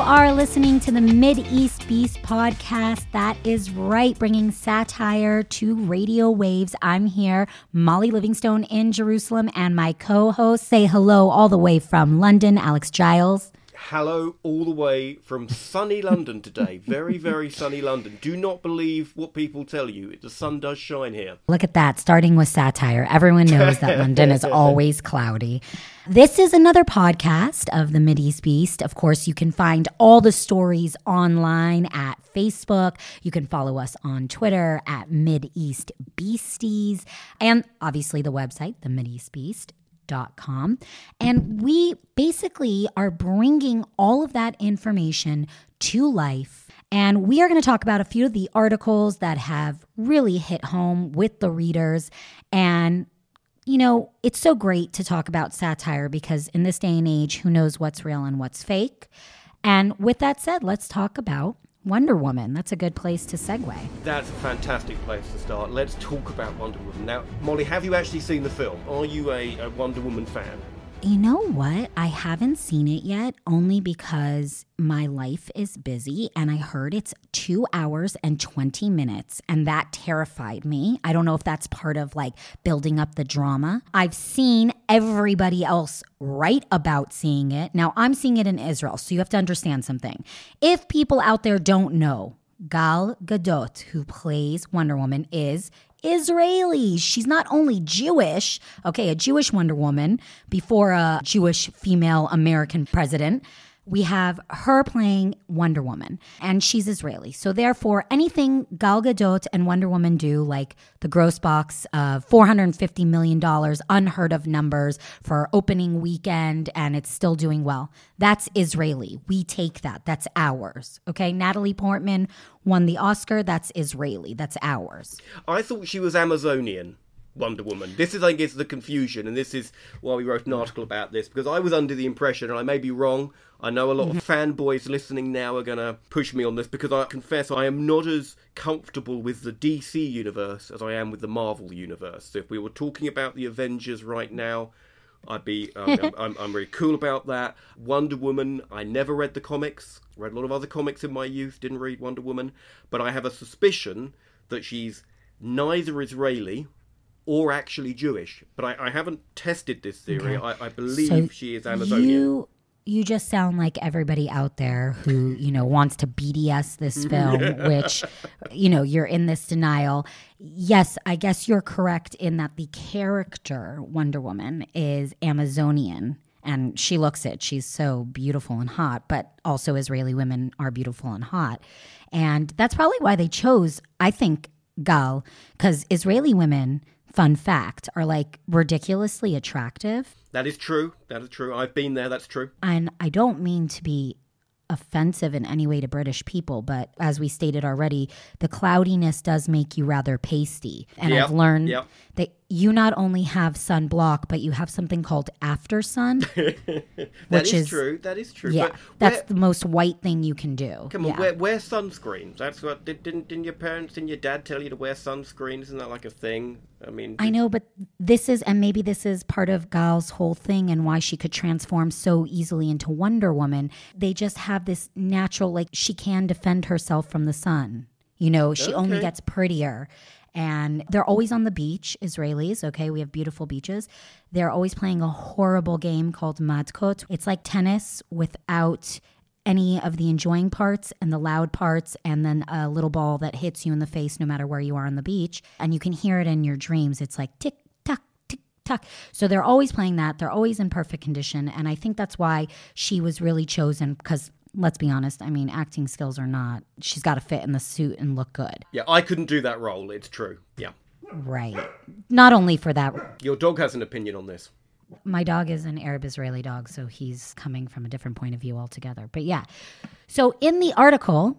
Are listening to the Mideast Beast podcast. That is right, bringing satire to radio waves. I'm here, Molly Livingstone in Jerusalem, and my co host say hello all the way from London, Alex Giles. Hello, all the way from sunny London today. Very, very sunny London. Do not believe what people tell you. The sun does shine here. Look at that, starting with satire. Everyone knows that London is always cloudy. This is another podcast of the Mideast Beast. Of course, you can find all the stories online at Facebook. You can follow us on Twitter at Mideast Beasties, and obviously the website, the Mideast Beast. Com. And we basically are bringing all of that information to life. And we are going to talk about a few of the articles that have really hit home with the readers. And, you know, it's so great to talk about satire because in this day and age, who knows what's real and what's fake? And with that said, let's talk about Wonder Woman. That's a good place to segue. That's a fantastic place to start. Let's talk about Wonder Woman. Now, Molly, have you actually seen the film? Are you a, a Wonder Woman fan? You know what? I haven't seen it yet only because my life is busy and I heard it's two hours and 20 minutes, and that terrified me. I don't know if that's part of like building up the drama. I've seen everybody else write about seeing it. Now, I'm seeing it in Israel, so you have to understand something. If people out there don't know, Gal Gadot, who plays Wonder Woman, is Israeli. She's not only Jewish, okay, a Jewish Wonder Woman before a Jewish female American president we have her playing Wonder Woman, and she's Israeli. So therefore, anything Gal Gadot and Wonder Woman do, like the gross box of $450 million, unheard of numbers for opening weekend, and it's still doing well, that's Israeli. We take that. That's ours. Okay. Natalie Portman won the Oscar. That's Israeli. That's ours. I thought she was Amazonian. Wonder Woman. This is, I guess, the confusion, and this is why we wrote an article about this because I was under the impression, and I may be wrong, I know a lot of mm-hmm. fanboys listening now are going to push me on this because I confess I am not as comfortable with the DC universe as I am with the Marvel universe. So if we were talking about the Avengers right now, I'd be um, I'm, I'm, I'm very cool about that. Wonder Woman, I never read the comics. Read a lot of other comics in my youth, didn't read Wonder Woman, but I have a suspicion that she's neither Israeli or actually Jewish. But I, I haven't tested this theory. Okay. I, I, believe so she is Amazonian. You you just sound like everybody out there who you know wants to BDS this film, which you know you're in this denial. Yes, I guess you're correct in that the character Wonder Woman is Amazonian. And she looks it. She's so beautiful and hot, but also Israeli women are beautiful and hot. And that's probably why they chose, I think, Gal, because Israeli women fun fact, are like ridiculously attractive. That is true. That is true. I've been there. That's true. And I don't mean to be offensive in any way to British people, but as we stated already, the cloudiness does make you rather pasty. And yep. I've learned yep. that you not only have sunblock, but you have something called after sun. which is, is, true. That is true. Yeah, that's the most white thing you can do. Come on, yeah. wear, wear sunscreens. That's what did, didn't didn't your parents and your dad tell you to wear sunscreen? Isn't that like a thing? I mean, I know, but this is, and maybe this is part of Gal's whole thing and why she could transform so easily into Wonder Woman. They just have this natural, like she can defend herself from the sun. You know, she okay. only gets prettier and they're always on the beach, Israelis. Okay, we have beautiful beaches. They're always playing a horrible game called Matkot. It's like tennis without any of the enjoying parts and the loud parts, and then a little ball that hits you in the face no matter where you are on the beach. And you can hear it in your dreams. It's like tick, tock, tick, tock. So they're always playing that. They're always in perfect condition. And I think that's why she was really chosen because let's be honest. I mean, acting skills are not. She's got to fit in the suit and look good. Yeah, I couldn't do that role. It's true. Yeah. Right. Not only for that. Your dog has an opinion on this. My dog is an Arab Israeli dog, so he's coming from a different point of view altogether. But yeah. So in the article,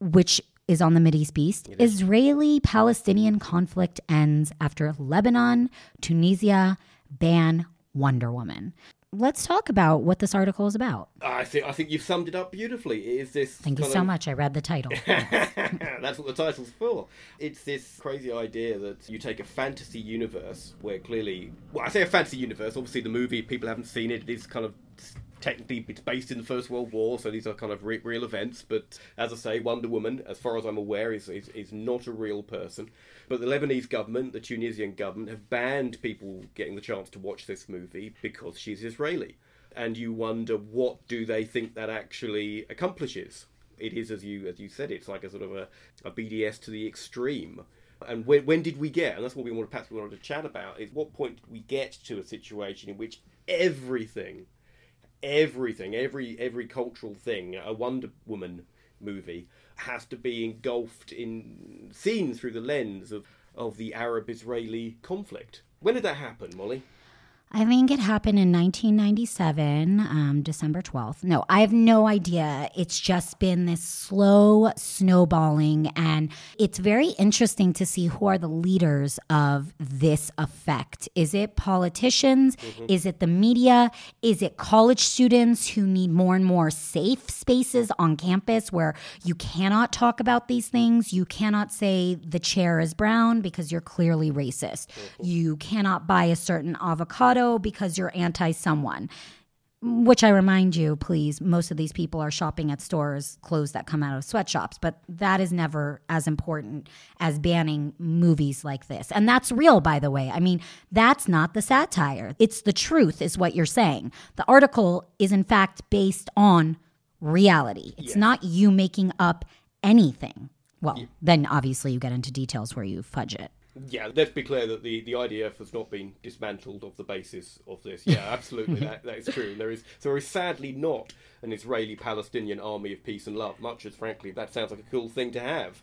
which is on the Mideast Beast, Israeli Palestinian conflict ends after Lebanon, Tunisia ban Wonder Woman let's talk about what this article is about. I think I think you've summed it up beautifully. Is this? Thank you so of... much. I read the title. That's what the title's for. It's this crazy idea that you take a fantasy universe where clearly, well, I say a fantasy universe. Obviously, the movie people haven't seen it. It is kind of technically it's based in the First World War, so these are kind of re- real events. But as I say, Wonder Woman, as far as I'm aware, is, is is not a real person. But the Lebanese government, the Tunisian government, have banned people getting the chance to watch this movie because she's Israeli. And you wonder what do they think that actually accomplishes? It is as you as you said, it's like a sort of a, a BDS to the extreme. And when, when did we get, and that's what we want, perhaps we wanted to chat about, is what point did we get to a situation in which everything everything, every every cultural thing, a Wonder Woman movie has to be engulfed in seen through the lens of of the Arab Israeli conflict. When did that happen, Molly? I think it happened in 1997, um, December 12th. No, I have no idea. It's just been this slow snowballing. And it's very interesting to see who are the leaders of this effect. Is it politicians? Mm-hmm. Is it the media? Is it college students who need more and more safe spaces on campus where you cannot talk about these things? You cannot say the chair is brown because you're clearly racist. Mm-hmm. You cannot buy a certain avocado because you're anti someone. Which I remind you, please, most of these people are shopping at stores, clothes that come out of sweatshops, but that is never as important as banning movies like this. And that's real, by the way. I mean, that's not the satire. It's the truth, is what you're saying. The article is, in fact, based on reality. It's yeah. not you making up anything. Well, yeah. then obviously you get into details where you fudge it. Yeah, let's be clear that the, the IDF has not been dismantled of the basis of this. Yeah, absolutely, that, that is true. There is so there is sadly not an Israeli-Palestinian army of peace and love. Much as frankly, that sounds like a cool thing to have.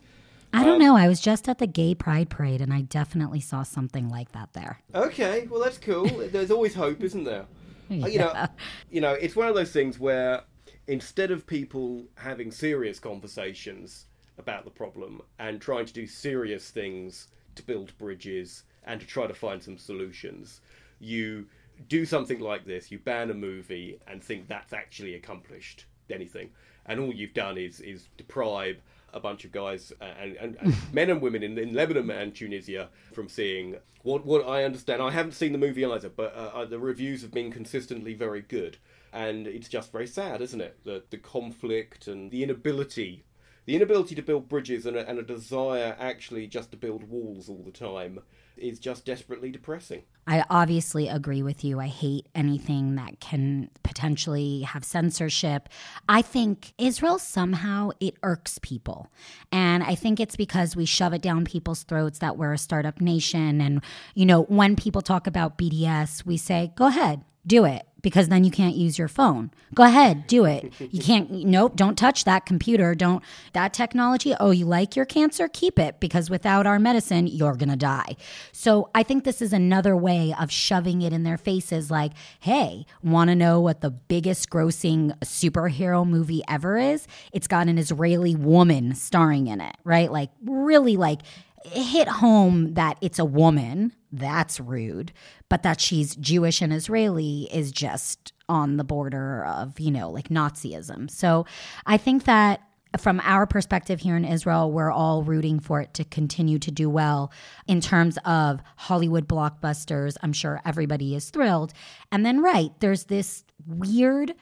I don't um, know. I was just at the Gay Pride Parade, and I definitely saw something like that there. Okay, well that's cool. There's always hope, isn't there? yeah. You know, you know, it's one of those things where instead of people having serious conversations about the problem and trying to do serious things to build bridges and to try to find some solutions. You do something like this, you ban a movie and think that's actually accomplished anything. And all you've done is is deprive a bunch of guys and, and, and men and women in, in, Lebanon and Tunisia from seeing what what I understand. I haven't seen the movie either, but uh, uh, the reviews have been consistently very good, and it's just very sad, isn't it? The the conflict and the inability the inability to build bridges and a, and a desire actually just to build walls all the time is just desperately depressing. I obviously agree with you. I hate anything that can potentially have censorship. I think Israel somehow it irks people. And I think it's because we shove it down people's throats that we're a startup nation and you know, when people talk about BDS, we say, "Go ahead, do it." Because then you can't use your phone. Go ahead, do it. You can't, nope, don't touch that computer. Don't, that technology. Oh, you like your cancer? Keep it because without our medicine, you're going to die. So I think this is another way of shoving it in their faces like, hey, want to know what the biggest grossing superhero movie ever is? It's got an Israeli woman starring in it, right? Like, really, like, hit home that it's a woman. That's rude. But that she's Jewish and Israeli is just on the border of, you know, like Nazism. So I think that from our perspective here in Israel, we're all rooting for it to continue to do well in terms of Hollywood blockbusters. I'm sure everybody is thrilled. And then, right, there's this weird,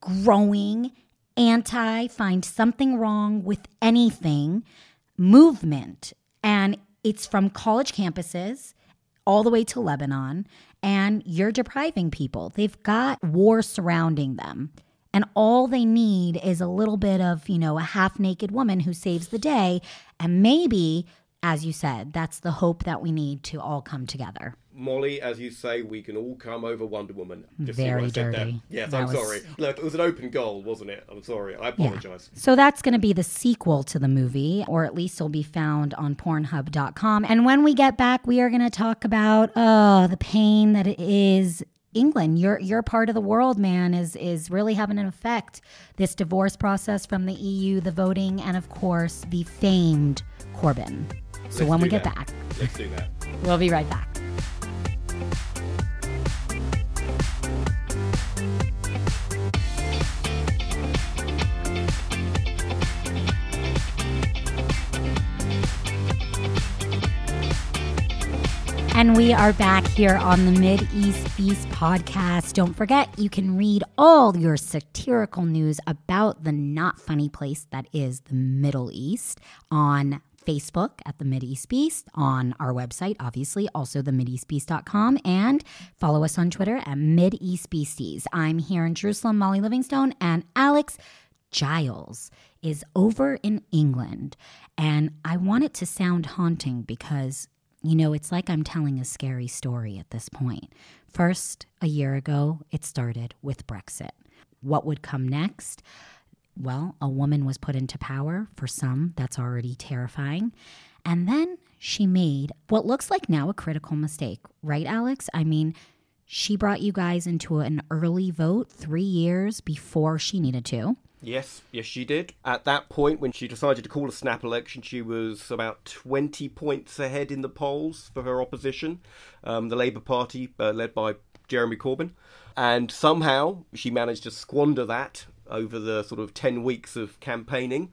growing, anti find something wrong with anything movement and it's from college campuses all the way to Lebanon, and you're depriving people. They've got war surrounding them. And all they need is a little bit of, you know, a half naked woman who saves the day. And maybe, as you said, that's the hope that we need to all come together. Molly, as you say, we can all come over Wonder Woman. Just Very dirty. Yes, that I'm was... sorry. Look, it was an open goal, wasn't it? I'm sorry. I apologize. Yeah. So that's going to be the sequel to the movie, or at least it'll be found on Pornhub.com. And when we get back, we are going to talk about oh the pain that it is England, your your part of the world, man, is is really having an effect. This divorce process from the EU, the voting, and of course the famed Corbyn. So Let's when we get that. back, Let's do that. We'll be right back. And we are back here on the Mideast Beast podcast. Don't forget, you can read all your satirical news about the not funny place that is the Middle East on Facebook at the Mideast Beast, on our website, obviously, also the MideastBeast.com, and follow us on Twitter at Mideast Beasties. I'm here in Jerusalem, Molly Livingstone, and Alex Giles is over in England. And I want it to sound haunting because, you know, it's like I'm telling a scary story at this point. First, a year ago, it started with Brexit. What would come next? Well, a woman was put into power. For some, that's already terrifying. And then she made what looks like now a critical mistake, right, Alex? I mean, she brought you guys into an early vote three years before she needed to. Yes, yes, she did. At that point, when she decided to call a snap election, she was about 20 points ahead in the polls for her opposition, um, the Labour Party, uh, led by Jeremy Corbyn. And somehow she managed to squander that over the sort of 10 weeks of campaigning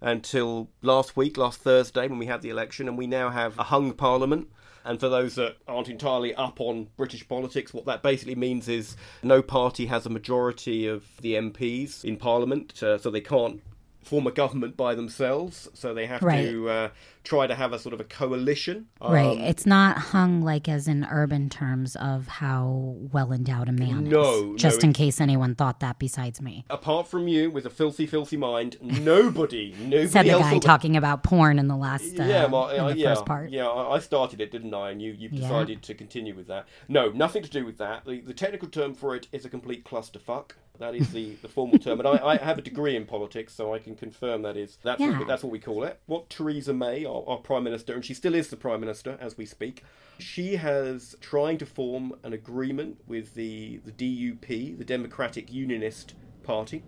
until last week, last Thursday, when we had the election, and we now have a hung parliament. And for those that aren't entirely up on British politics, what that basically means is no party has a majority of the MPs in Parliament, uh, so they can't form a government by themselves. So they have Right. to uh, try to have a sort of a coalition. Right. Um, It's not hung like as in urban terms of how well endowed a man No, is. Just no, in case anyone thought that besides me. apart from you, with a filthy, filthy mind, nobody, nobody Said the guy talking about porn in the last uh, yeah, my, uh, the yeah, first part. yeah. I started it, didn't I? And you, you've Yeah. decided to continue with that. No, nothing to do with that. The, the technical term for it is a complete clusterfuck. That is the, the formal term, and I, I have a degree in politics, so I can confirm that is that's Yeah. what, that's what we call it. What Theresa May, our, our prime minister, and she still is the prime minister as we speak. She has trying to form an agreement with the the DUP, the Democratic Unionist Party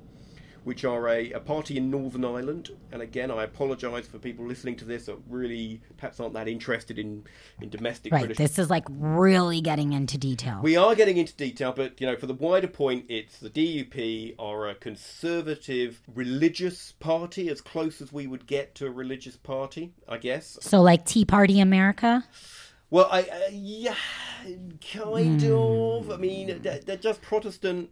which are a, a party in Northern Ireland. And again, I apologise for people listening to this that really perhaps aren't that interested in, in domestic Right. British. This is like really getting into detail. We are getting into detail, but you know, for the wider point, it's the DUP are a conservative religious party, as close as we would get to a religious party, I guess. so like Tea Party America? Well, I uh, yeah, kind Hmm. of. I mean, they're, they're just Protestant.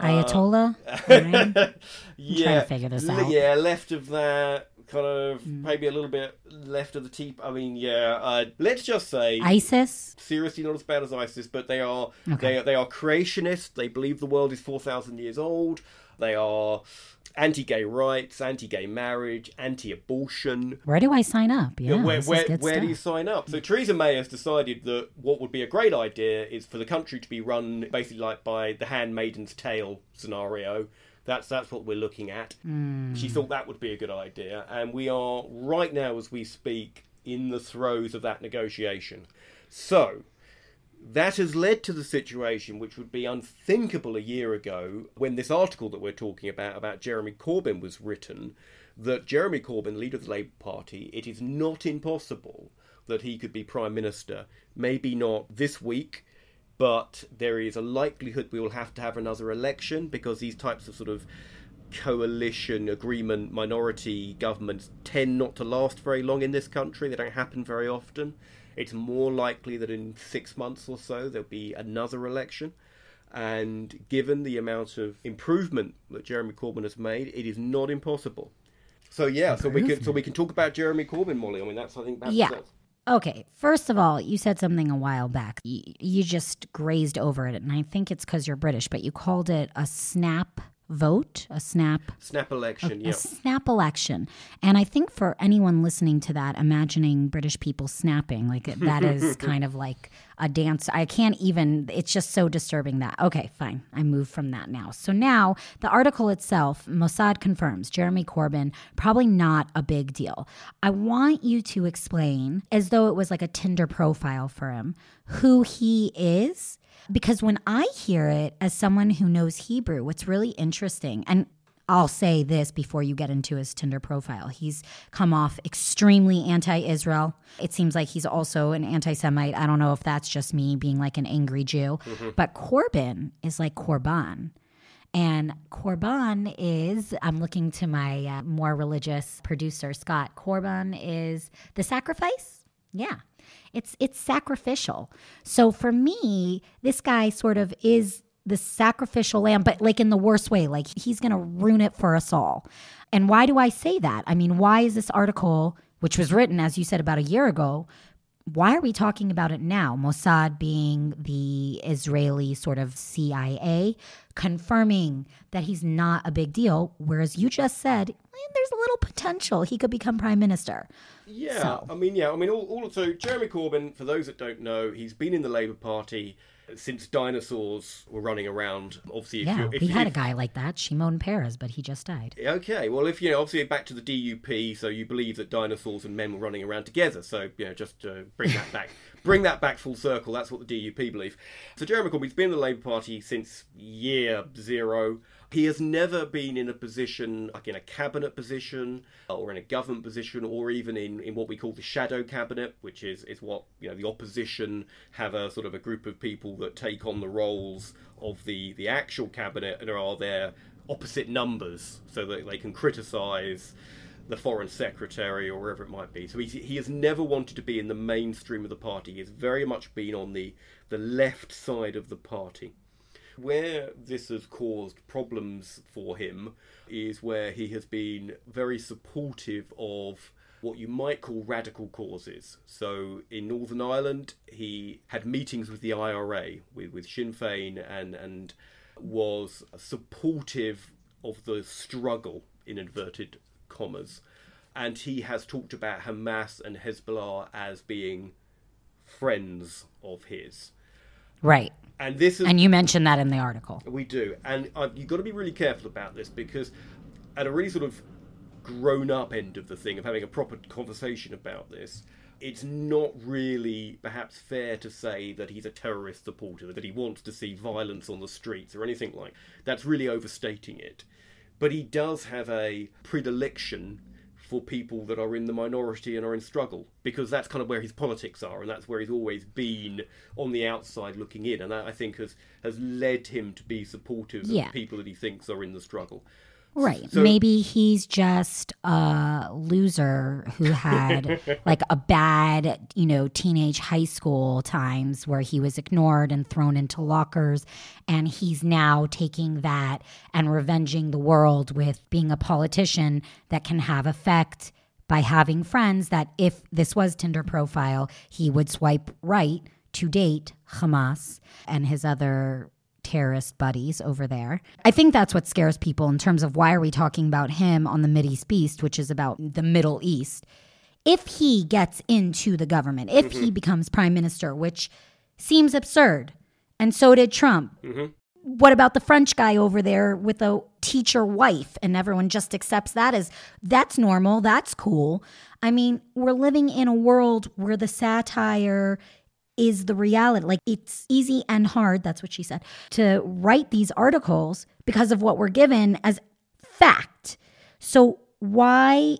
Ayatollah? Right? yeah, figure this out. Yeah, left of that, kind of maybe a little bit left of the tea. I mean, yeah. Uh, let's just say ISIS? seriously not as bad as ISIS, but they are Okay. they are, they are creationists. They believe the world is four thousand years old. They are anti-gay rights, anti-gay marriage, anti-abortion. Where do I sign up? Yeah, Yeah, where where, do you sign up? So Theresa May has decided that what would be a great idea is for the country to be run basically like by the Handmaiden's Tale scenario. That's that's what we're looking at. Hmm. She thought that would be a good idea, and we are right now as we speak in the throes of that negotiation. So that has led to the situation which would be unthinkable a year ago when this article that we're talking about about Jeremy Corbyn was written that Jeremy Corbyn leader of the Labour Party it is not impossible that he could be prime minister. Maybe not this week but there is a likelihood we will have to have another election because these types of sort of coalition agreement minority governments tend not to last very long in this country. They don't happen very often it's more likely that in six months or so there'll be another election and given the amount of improvement that jeremy corbyn has made it is not impossible so yeah so we can so we can talk about jeremy corbyn molly i mean that's i think that's Yeah. that's- Okay, first of all, you said something a while back. You, you just grazed over it, and I think it's because you're British, but you called it a snap vote, a snap snap election a yeah snap election. And I think for anyone listening to that, imagining British people snapping, like that is kind of like a dance. I can't even, it's just so disturbing that. Okay, fine. I move from that now. So now the article itself, Mossad confirms Jeremy Corbyn, probably not a big deal. I want you to explain, as though it was like a Tinder profile for him, who he is. Because when I hear it as someone who knows Hebrew, what's really interesting, and I'll say this before you get into his Tinder profile. He's come off extremely anti Israel. It seems like he's also an anti Semite. I don't know if that's just me being like an angry Jew, but Corbyn is like Korban. And Korban is, I'm looking to my uh, more religious producer, Scott. Korban is the sacrifice. Yeah. It's it's sacrificial. So for me, this guy sort of is the sacrificial lamb, but like in the worst way. Like he's going to ruin it for us all. And why do I say that? I mean, why is this article, which was written, as you said, about a year ago, why are we talking about it now? Mossad being the Israeli sort of CIA, confirming that he's not a big deal, whereas you just said there's a little potential he could become prime minister. Yeah, so. I mean, yeah, I mean, all also Jeremy Corbyn. For those that don't know, he's been in the Labour Party since dinosaurs were running around. Obviously, if yeah, if, we had if, a guy like that, Shimon Peres, but he just died. Okay, well, if you know, obviously back to the DUP, so you believe that dinosaurs and men were running around together. So you know, just uh, bring that back, bring that back full circle. That's what the DUP believe. So Jeremy Corbyn's been in the Labour Party since year zero. He has never been in a position, like in a cabinet position, uh, or in a government position, or even in, in what we call the shadow cabinet, which is, is what you know the opposition have a sort of a group of people that take on the roles of the, the actual cabinet and are their opposite numbers, so that they can criticise the foreign secretary or wherever it might be. So he, he has never wanted to be in the mainstream of the party. He has very much been on the, the left side of the party. Where this has caused problems for him is where he has been very supportive of what you might call radical causes. So in Northern Ireland, he had meetings with the IRA, with, with Sinn Féin, and, and was supportive of the struggle, in inverted commas. And he has talked about Hamas and Hezbollah as being friends of his. Right. And this is, and you mentioned that in the article. We do, and uh, you've got to be really careful about this because at a really sort of grown-up end of the thing of having a proper conversation about this, it's not really perhaps fair to say that he's a terrorist supporter, that he wants to see violence on the streets or anything like. That's really overstating it. But he does have a predilection for people that are in the minority and are in struggle because that's kind of where his politics are and that's where he's always been on the outside looking in and that I think has has led him to be supportive yeah. of people that he thinks are in the struggle. Right. So, Maybe he's just a loser who had like a bad, you know, teenage high school times where he was ignored and thrown into lockers. And he's now taking that and revenging the world with being a politician that can have effect by having friends that if this was Tinder profile, he would swipe right to date Hamas and his other terrorist buddies over there. I think that's what scares people in terms of why are we talking about him on the Mideast Beast, which is about the Middle East. If he gets into the government, if mm-hmm. he becomes prime minister, which seems absurd, and so did Trump. Mm-hmm. What about the French guy over there with a teacher wife and everyone just accepts that as that's normal, that's cool. I mean, we're living in a world where the satire is the reality. Like it's easy and hard, that's what she said, to write these articles because of what we're given as fact. So, why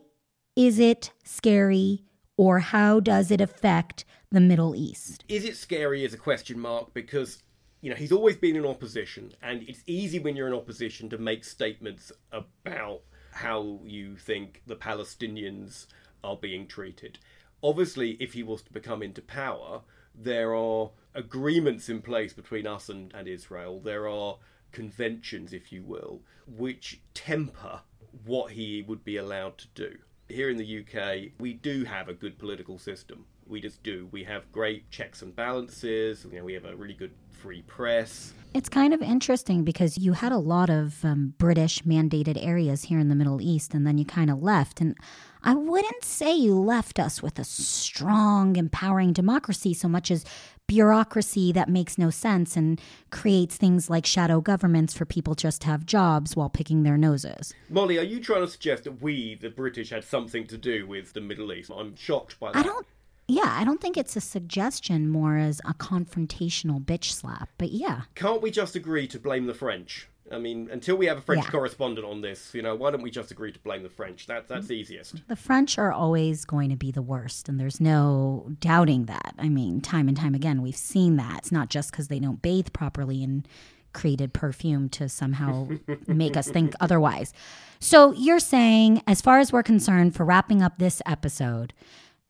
is it scary or how does it affect the Middle East? Is it scary is a question mark because you know, he's always been in opposition and it's easy when you're in opposition to make statements about how you think the Palestinians are being treated. Obviously, if he was to become into power, there are agreements in place between us and, and Israel. There are conventions, if you will, which temper what he would be allowed to do. Here in the UK, we do have a good political system. We just do. We have great checks and balances. You know, we have a really good free press. It's kind of interesting because you had a lot of um, British mandated areas here in the Middle East, and then you kind of left. And I wouldn't say you left us with a strong, empowering democracy so much as bureaucracy that makes no sense and creates things like shadow governments for people just to have jobs while picking their noses. Molly, are you trying to suggest that we, the British, had something to do with the Middle East? I'm shocked by that. I don't yeah, I don't think it's a suggestion more as a confrontational bitch slap, but yeah. Can't we just agree to blame the French? I mean, until we have a French yeah. correspondent on this, you know, why don't we just agree to blame the French? That, that's easiest. The French are always going to be the worst, and there's no doubting that. I mean, time and time again, we've seen that. It's not just because they don't bathe properly and created perfume to somehow make us think otherwise. So you're saying, as far as we're concerned, for wrapping up this episode,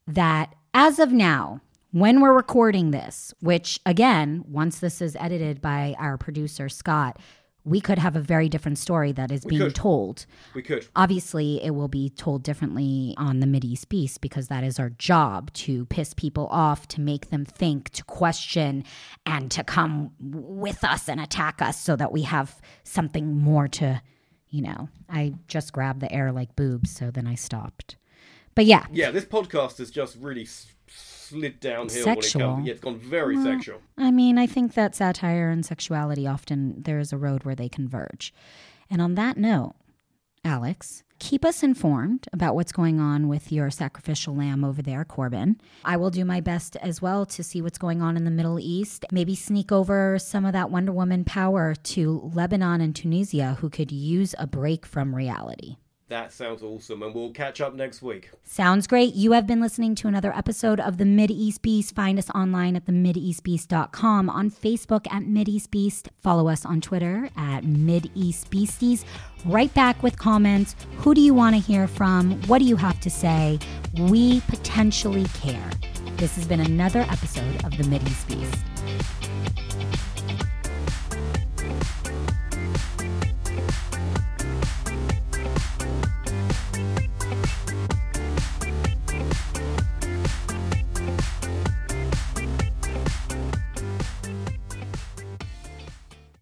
that as of now, when we're recording this, which again, once this is edited by our producer, Scott, we could have a very different story that is being could. told. We could. Obviously, it will be told differently on the Mideast Beast because that is our job to piss people off, to make them think, to question, and to come with us and attack us so that we have something more to, you know. I just grabbed the air like boobs, so then I stopped. But yeah, Yeah, this podcast has just really slid downhill Sexual. when it comes. Yeah, it's gone very sexual. I mean, I think that satire and sexuality often there is a road where they converge. And on that note, Alex, keep us informed about what's going on with your sacrificial lamb over there, Corbyn. I will do my best as well to see what's going on in the Middle East. Maybe sneak over some of that Wonder Woman power to Lebanon and Tunisia, who could use a break from reality. That sounds awesome, and we'll catch up next week. Sounds great. You have been listening to another episode of the Mideast Beast. Find us online at the mideastbeast.com, on Facebook at Mideast Beast. Follow us on Twitter at Mideast Beasties. Right back with comments. Who do you want to hear from? What do you have to say? We potentially care. This has been another episode of the Mideast Beast.